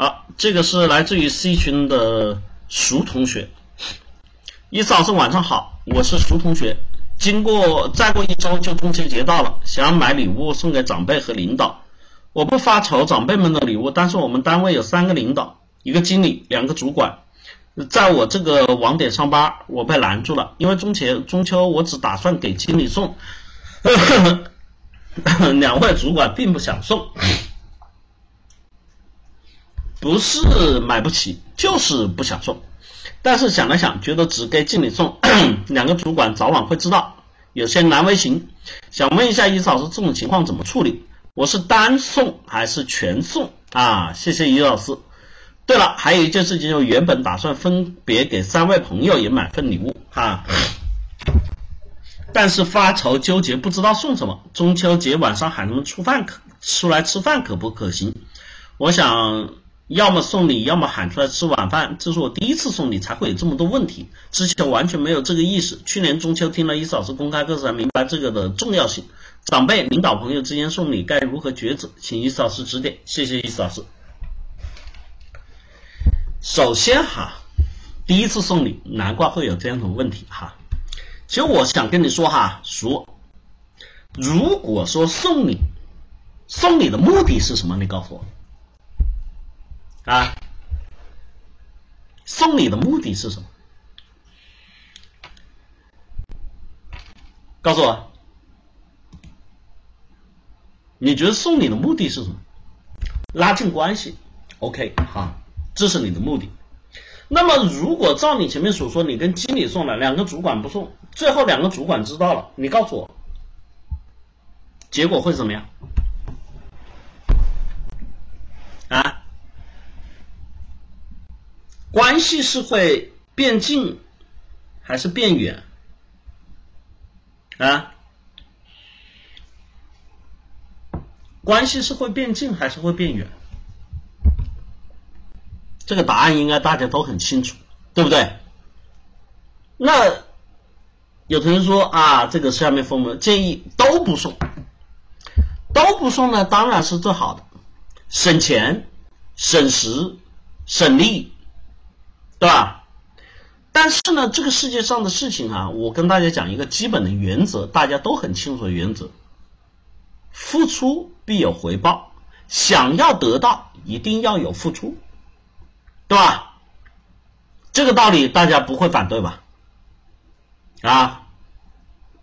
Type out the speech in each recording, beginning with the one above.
好，这个是来自于 C 群的熟同学，一思老师晚上好，我是熟同学。经过再过一周就中秋节到了，想买礼物送给长辈和领导。我不发愁长辈们的礼物，但是我们单位有三个领导，一个经理，两个主管，在我这个网点上班，我被拦住了，因为中秋中秋我只打算给经理送，两位主管并不想送。不是买不起，就是不想送。但是想了想，觉得只给经理送，两个主管早晚会知道，有些难为情。想问一下伊老师，这种情况怎么处理？我是单送还是全送啊？谢谢伊老师。对了，还有一件事情，就原本打算分别给三位朋友也买份礼物啊，但是发愁纠结，不知道送什么。中秋节晚上喊他们出饭可出来吃饭可不可行？我想。要么送礼，要么喊出来吃晚饭。这是我第一次送礼，才会有这么多问题。之前完全没有这个意识。去年中秋听了伊老师公开课才明白这个的重要性。长辈、领导、朋友之间送礼该如何抉择？请伊老师指点。谢谢伊老师。首先哈，第一次送礼，难怪会有这样的问题哈。其实我想跟你说哈，叔，如果说送礼，送礼的目的是什么？你告诉我。啊，送礼的目的是什么？告诉我，你觉得送礼的目的是什么？拉近关系，OK，好，这是你的目的。那么，如果照你前面所说，你跟经理送了，两个主管不送，最后两个主管知道了，你告诉我，结果会怎么样？啊？关系是会变近还是变远啊？关系是会变近还是会变远？这个答案应该大家都很清楚，对不对？那有同学说啊，这个下面封面建议都不送，都不送呢，当然是最好的，省钱、省时、省力。对吧？但是呢，这个世界上的事情啊，我跟大家讲一个基本的原则，大家都很清楚的原则：付出必有回报，想要得到一定要有付出，对吧？这个道理大家不会反对吧？啊，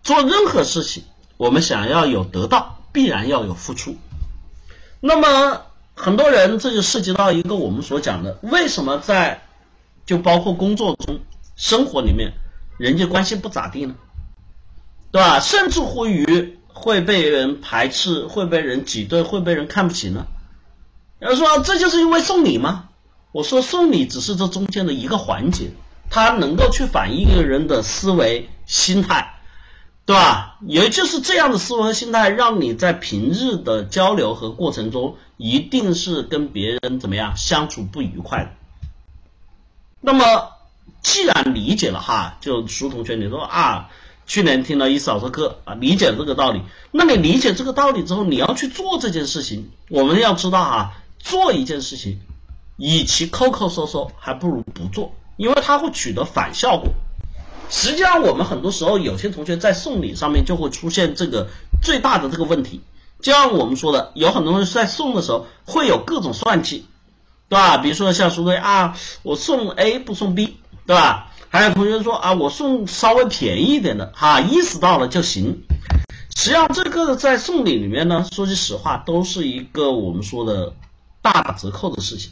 做任何事情，我们想要有得到，必然要有付出。那么很多人这就涉及到一个我们所讲的，为什么在就包括工作中、生活里面，人际关系不咋地呢，对吧？甚至乎于会被人排斥，会被人挤兑，会被人看不起呢。有人说这就是因为送礼吗？我说送礼只是这中间的一个环节，它能够去反映一个人的思维心态，对吧？也就是这样的思维和心态，让你在平日的交流和过程中，一定是跟别人怎么样相处不愉快的。那么，既然理解了哈，就苏同学，你说啊，去年听了一老师课啊，理解了这个道理。那你理解这个道理之后，你要去做这件事情。我们要知道啊，做一件事情，与其抠抠搜搜，还不如不做，因为它会取得反效果。实际上，我们很多时候有些同学在送礼上面就会出现这个最大的这个问题。就像我们说的，有很多人在送的时候会有各种算计。对吧？比如说像说的啊，我送 A 不送 B，对吧？还有同学说啊，我送稍微便宜一点的，哈，意识到了就行。实际上这个在送礼里面呢，说句实话，都是一个我们说的大打折扣的事情。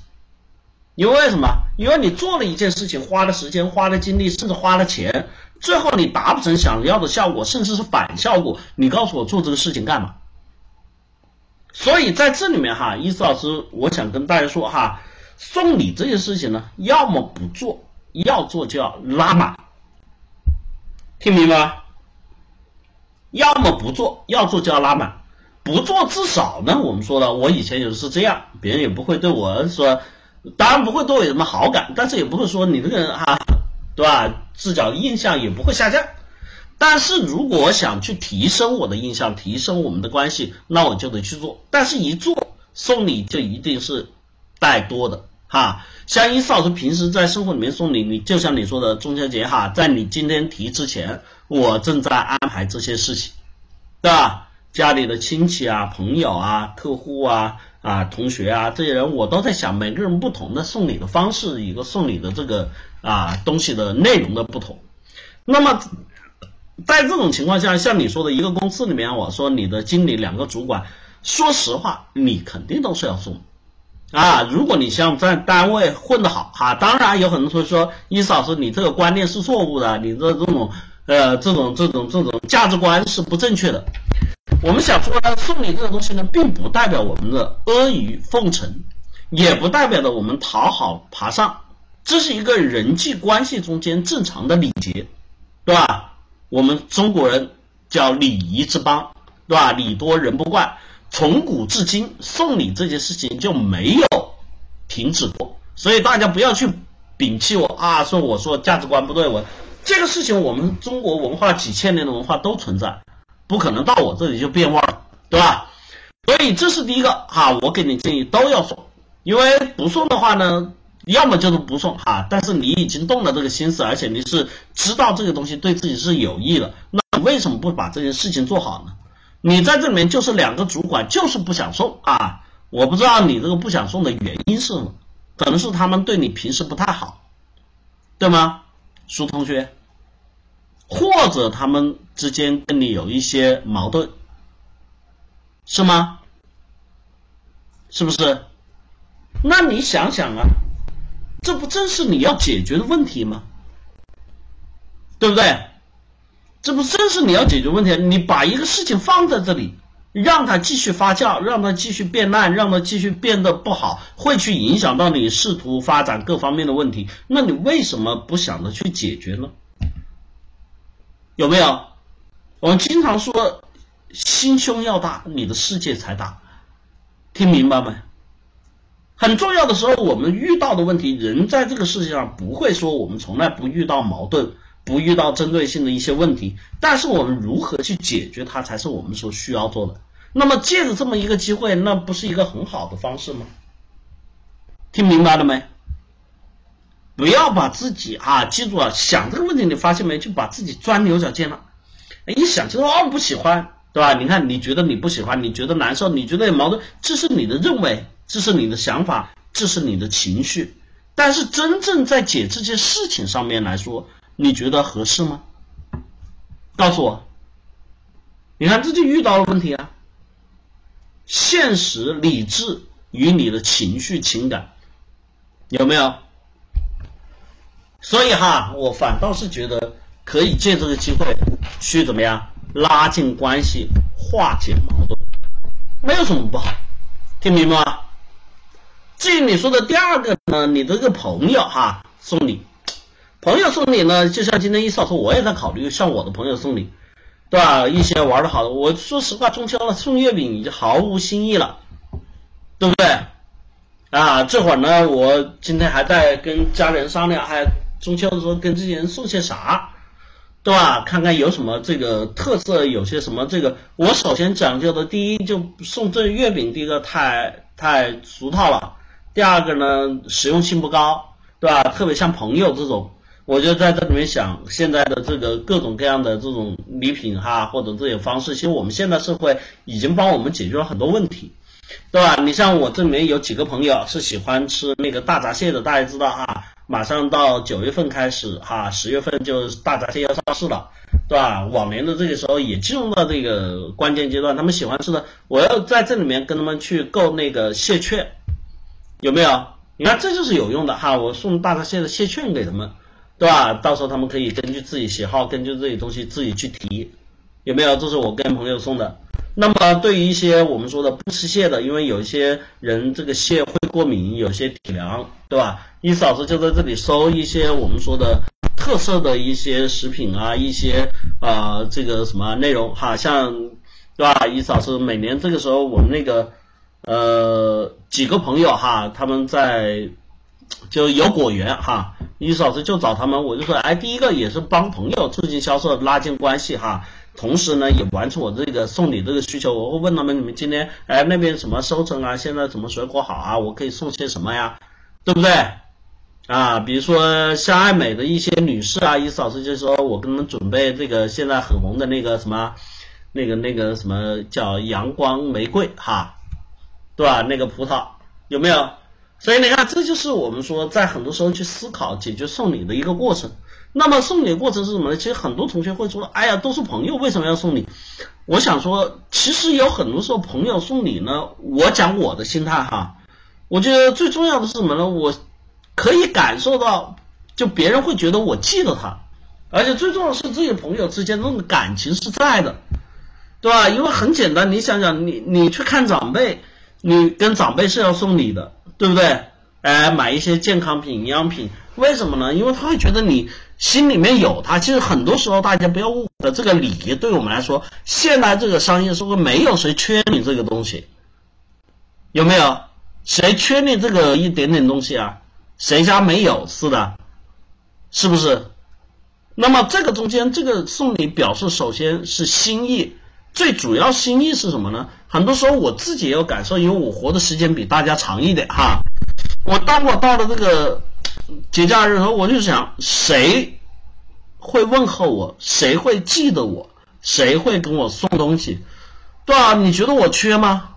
因为什么？因为你做了一件事情，花了时间，花了精力，甚至花了钱，最后你达不成想要的效果，甚至是反效果，你告诉我做这个事情干嘛？所以在这里面哈，伊思老师，我想跟大家说哈，送礼这件事情呢，要么不做，要做就要拉满，听明白吗？要么不做，要做就要拉满，不做至少呢，我们说了，我以前也是这样，别人也不会对我说，当然不会对我有什么好感，但是也不会说你这个人啊，对吧？自角印象也不会下降。但是如果想去提升我的印象，提升我们的关系，那我就得去做。但是，一做送礼就一定是带多的，哈。像伊思老师平时在生活里面送礼，你就像你说的中秋节哈，在你今天提之前，我正在安排这些事情，对吧？家里的亲戚啊、朋友啊、客户啊、啊同学啊这些人，我都在想，每个人不同的送礼的方式，一个送礼的这个啊东西的内容的不同。那么在这种情况下，像你说的一个公司里面，我说你的经理两个主管，说实话，你肯定都是要送。啊，如果你想在单位混得好哈，当然有很多同学说，伊思老师你这个观念是错误的，你的这种呃这种这种这种价值观是不正确的。我们想说呢，送礼这个东西呢，并不代表我们的阿谀奉承，也不代表着我们讨好爬上，这是一个人际关系中间正常的礼节，对吧？我们中国人叫礼仪之邦，对吧？礼多人不怪。从古至今，送礼这件事情就没有停止过，所以大家不要去摒弃我啊，说我说价值观不对，我这个事情我们中国文化几千年的文化都存在，不可能到我这里就变味了，对吧？所以这是第一个哈，我给你建议都要送，因为不送的话呢，要么就是不送哈，但是你已经动了这个心思，而且你是知道这个东西对自己是有益的，那为什么不把这件事情做好呢？你在这里面就是两个主管，就是不想送啊！我不知道你这个不想送的原因是什么，可能是他们对你平时不太好，对吗，苏同学？或者他们之间跟你有一些矛盾，是吗？是不是？那你想想啊，这不正是你要解决的问题吗？对不对？这不正是你要解决问题？你把一个事情放在这里，让它继续发酵，让它继续变烂，让它继续变得不好，会去影响到你仕途发展各方面的问题。那你为什么不想着去解决呢？有没有？我们经常说，心胸要大，你的世界才大。听明白没？很重要的时候，我们遇到的问题，人在这个世界上不会说我们从来不遇到矛盾。不遇到针对性的一些问题，但是我们如何去解决它，才是我们所需要做的。那么借着这么一个机会，那不是一个很好的方式吗？听明白了没？不要把自己啊，记住啊，想这个问题，你发现没？就把自己钻牛角尖了。一想就说哦不喜欢，对吧？你看你觉得你不喜欢，你觉得难受，你觉得有矛盾，这是你的认为，这是你的想法，这是你的情绪。但是真正在解这件事情上面来说，你觉得合适吗？告诉我，你看这就遇到了问题啊。现实、理智与你的情绪、情感有没有？所以哈，我反倒是觉得可以借这个机会去怎么样拉近关系、化解矛盾，没有什么不好，听明白吗？至于你说的第二个呢，你这个朋友哈送你。朋友送礼呢，就像今天一少说，我也在考虑向我的朋友送礼，对吧？一些玩的好的，我说实话，中秋了送月饼已经毫无新意了，对不对？啊，这会儿呢，我今天还在跟家人商量，还中秋的时候跟这些人送些啥，对吧？看看有什么这个特色，有些什么这个，我首先讲究的第一就送这月饼，第一个太太俗套了，第二个呢实用性不高，对吧？特别像朋友这种。我就在这里面想，现在的这个各种各样的这种礼品哈，或者这些方式，其实我们现在社会已经帮我们解决了很多问题，对吧？你像我这里面有几个朋友是喜欢吃那个大闸蟹的，大家知道哈，马上到九月份开始哈，十月份就大闸蟹要上市了，对吧？往年的这个时候也进入到这个关键阶段，他们喜欢吃的，我要在这里面跟他们去购那个蟹券，有没有？你看这就是有用的哈，我送大闸蟹的蟹券给他们。对吧？到时候他们可以根据自己喜好，根据自己东西自己去提，有没有？这是我跟朋友送的。那么对于一些我们说的不吃蟹的，因为有一些人这个蟹会过敏，有些体凉，对吧？伊思老师就在这里收一些我们说的特色的一些食品啊，一些啊这个什么内容哈，像对吧？伊思老师每年这个时候，我们那个呃几个朋友哈，他们在。就有果园哈，意思老师就找他们，我就说，哎，第一个也是帮朋友促进销售，拉近关系哈，同时呢也完成我这个送礼这个需求。我会问他们，你们今天哎那边什么收成啊？现在什么水果好啊？我可以送些什么呀？对不对？啊，比如说像爱美的一些女士啊，意思老师就说我跟他们准备这个现在很红的那个什么，那个那个什么叫阳光玫瑰哈，对吧？那个葡萄有没有？所以你看，这就是我们说在很多时候去思考解决送礼的一个过程。那么送礼过程是什么呢？其实很多同学会说，哎呀，都是朋友，为什么要送礼？我想说，其实有很多时候朋友送礼呢，我讲我的心态哈，我觉得最重要的是什么呢？我。可以感受到，就别人会觉得我记得他，而且最重要的是这些朋友之间那种感情是在的，对吧？因为很简单，你想想，你你去看长辈，你跟长辈是要送礼的，对不对？哎，买一些健康品、营养品，为什么呢？因为他会觉得你心里面有他。其实很多时候大家不要误会，这个礼对我们来说，现在这个商业社会没有谁缺你这个东西，有没有？谁缺你这个一点点东西啊？谁家没有是的，是不是？那么这个中间这个送礼表示，首先是心意，最主要心意是什么呢？很多时候我自己也有感受，因为我活的时间比大家长一点哈。我当我到了这个节假日的时候，我就想，谁会问候我？谁会记得我？谁会跟我送东西？对啊，你觉得我缺吗？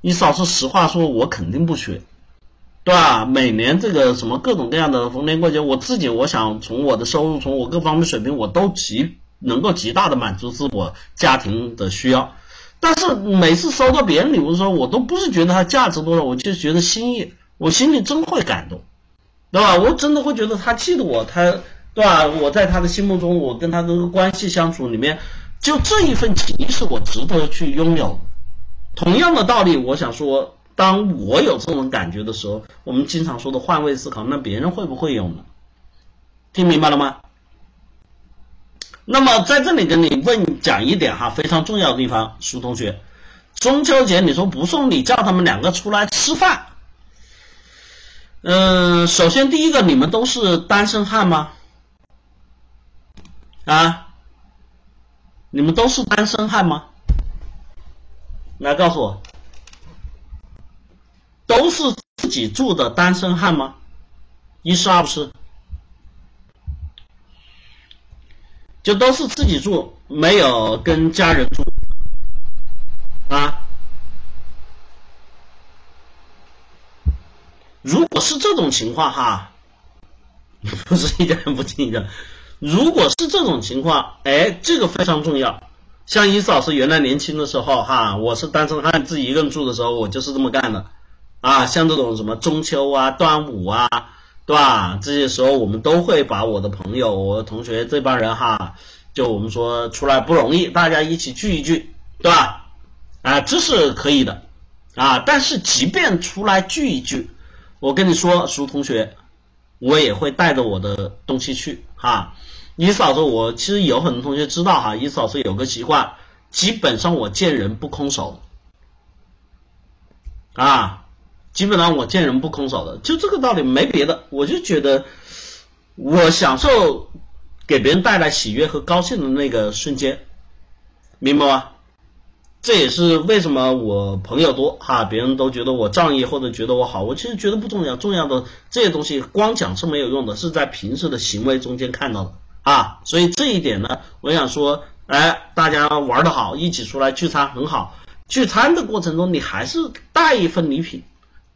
你少说实话说，我肯定不缺。对吧？每年这个什么各种各样的逢年过节，我自己我想从我的收入，从我各方面水平，我都极能够极大的满足自我家庭的需要。但是每次收到别人礼物的时候，我都不是觉得它价值多少，我就觉得心意，我心里真会感动，对吧？我真的会觉得他记得我，他对吧？我在他的心目中，我跟他这个关系相处里面，就这一份情谊是我值得去拥有。同样的道理，我想说。当我有这种感觉的时候，我们经常说的换位思考，那别人会不会有呢？听明白了吗？那么在这里跟你问讲一点哈，非常重要的地方，苏同学，中秋节你说不送礼，叫他们两个出来吃饭，嗯，首先第一个，你们都是单身汉吗？啊，你们都是单身汉吗？来告诉我。都是自己住的单身汉吗？一是二不是？就都是自己住，没有跟家人住啊？如果是这种情况哈，不是一个人不进一个。如果是这种情况，哎，这个非常重要。像伊思老师原来年轻的时候哈，我是单身汉，自己一个人住的时候，我就是这么干的。啊，像这种什么中秋啊、端午啊，对吧？这些时候我们都会把我的朋友、我的同学这帮人哈，就我们说出来不容易，大家一起聚一聚，对吧？啊，这是可以的啊。但是即便出来聚一聚，我跟你说，苏同学，我也会带着我的东西去哈。伊嫂说，我其实有很多同学知道哈，伊嫂说有个习惯，基本上我见人不空手啊。基本上我见人不空手的，就这个道理，没别的，我就觉得我享受给别人带来喜悦和高兴的那个瞬间，明白吗？这也是为什么我朋友多哈，别人都觉得我仗义或者觉得我好，我其实觉得不重要，重要的这些东西光讲是没有用的，是在平时的行为中间看到的啊，所以这一点呢，我想说，哎，大家玩的好，一起出来聚餐很好，聚餐的过程中你还是带一份礼品。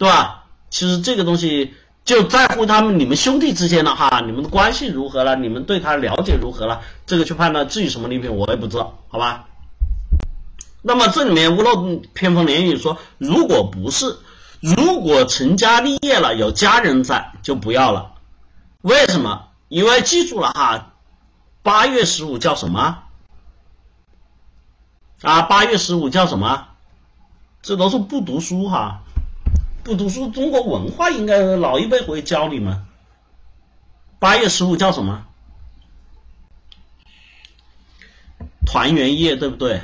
对吧？其实这个东西就在乎他们你们兄弟之间的哈，你们的关系如何了？你们对他了解如何了？这个去判断至于什么礼品我也不知道，好吧？那么这里面屋漏偏逢连雨说，如果不是，如果成家立业了，有家人在就不要了。为什么？因为记住了哈，八月十五叫什么？啊，八月十五叫什么？这都是不读书哈。不读书，中国文化应该老一辈会教你们。八月十五叫什么？团圆夜，对不对？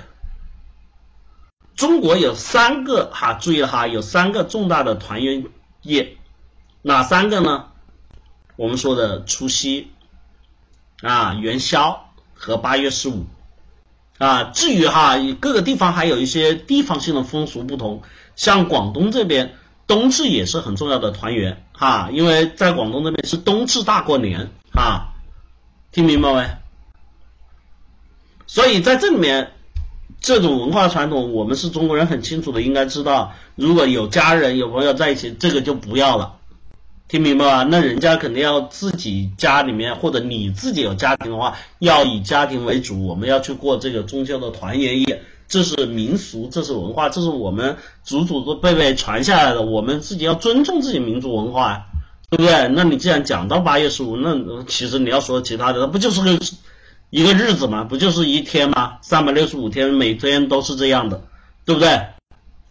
中国有三个哈，注意了哈，有三个重大的团圆夜，哪三个呢？我们说的除夕啊、元宵和八月十五啊。至于哈，各个地方还有一些地方性的风俗不同，像广东这边。冬至也是很重要的团圆哈，因为在广东那边是冬至大过年啊，听明白没？所以在这里面，这种文化传统，我们是中国人很清楚的，应该知道，如果有家人有朋友在一起，这个就不要了，听明白吧？那人家肯定要自己家里面，或者你自己有家庭的话，要以家庭为主，我们要去过这个中秋的团圆夜，这是民俗，这是文化，这是我们祖祖辈辈传下来的，我们自己要尊重自己民族文化，对不对？那你既然讲到八月十五，那其实你要说其他的，那不就是个？一个日子嘛，不就是一天吗？三百六十五天，每天都是这样的，对不对？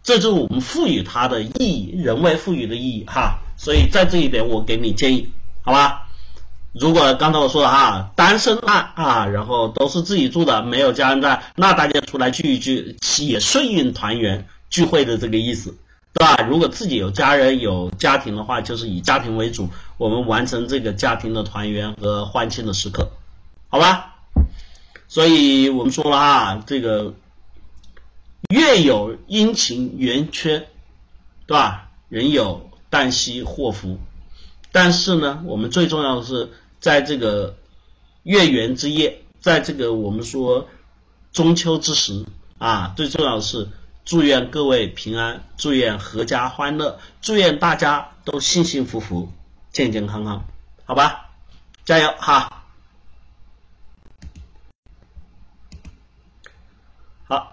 这就是我们赋予它的意义，人为赋予的意义哈。所以在这一点，我给你建议，好吧？如果刚才我说的哈，单身汉啊，然后都是自己住的，没有家人在，那大家出来聚一聚，也顺应团圆聚会的这个意思，对吧？如果自己有家人有家庭的话，就是以家庭为主，我们完成这个家庭的团圆和欢庆的时刻，好吧？所以我们说了啊，这个月有阴晴圆缺，对吧？人有旦夕祸福，但是呢，我们最重要的是在这个月圆之夜，在这个我们说中秋之时啊，最重要的是祝愿各位平安，祝愿阖家欢乐，祝愿大家都幸幸福福、健健康康，好吧？加油哈！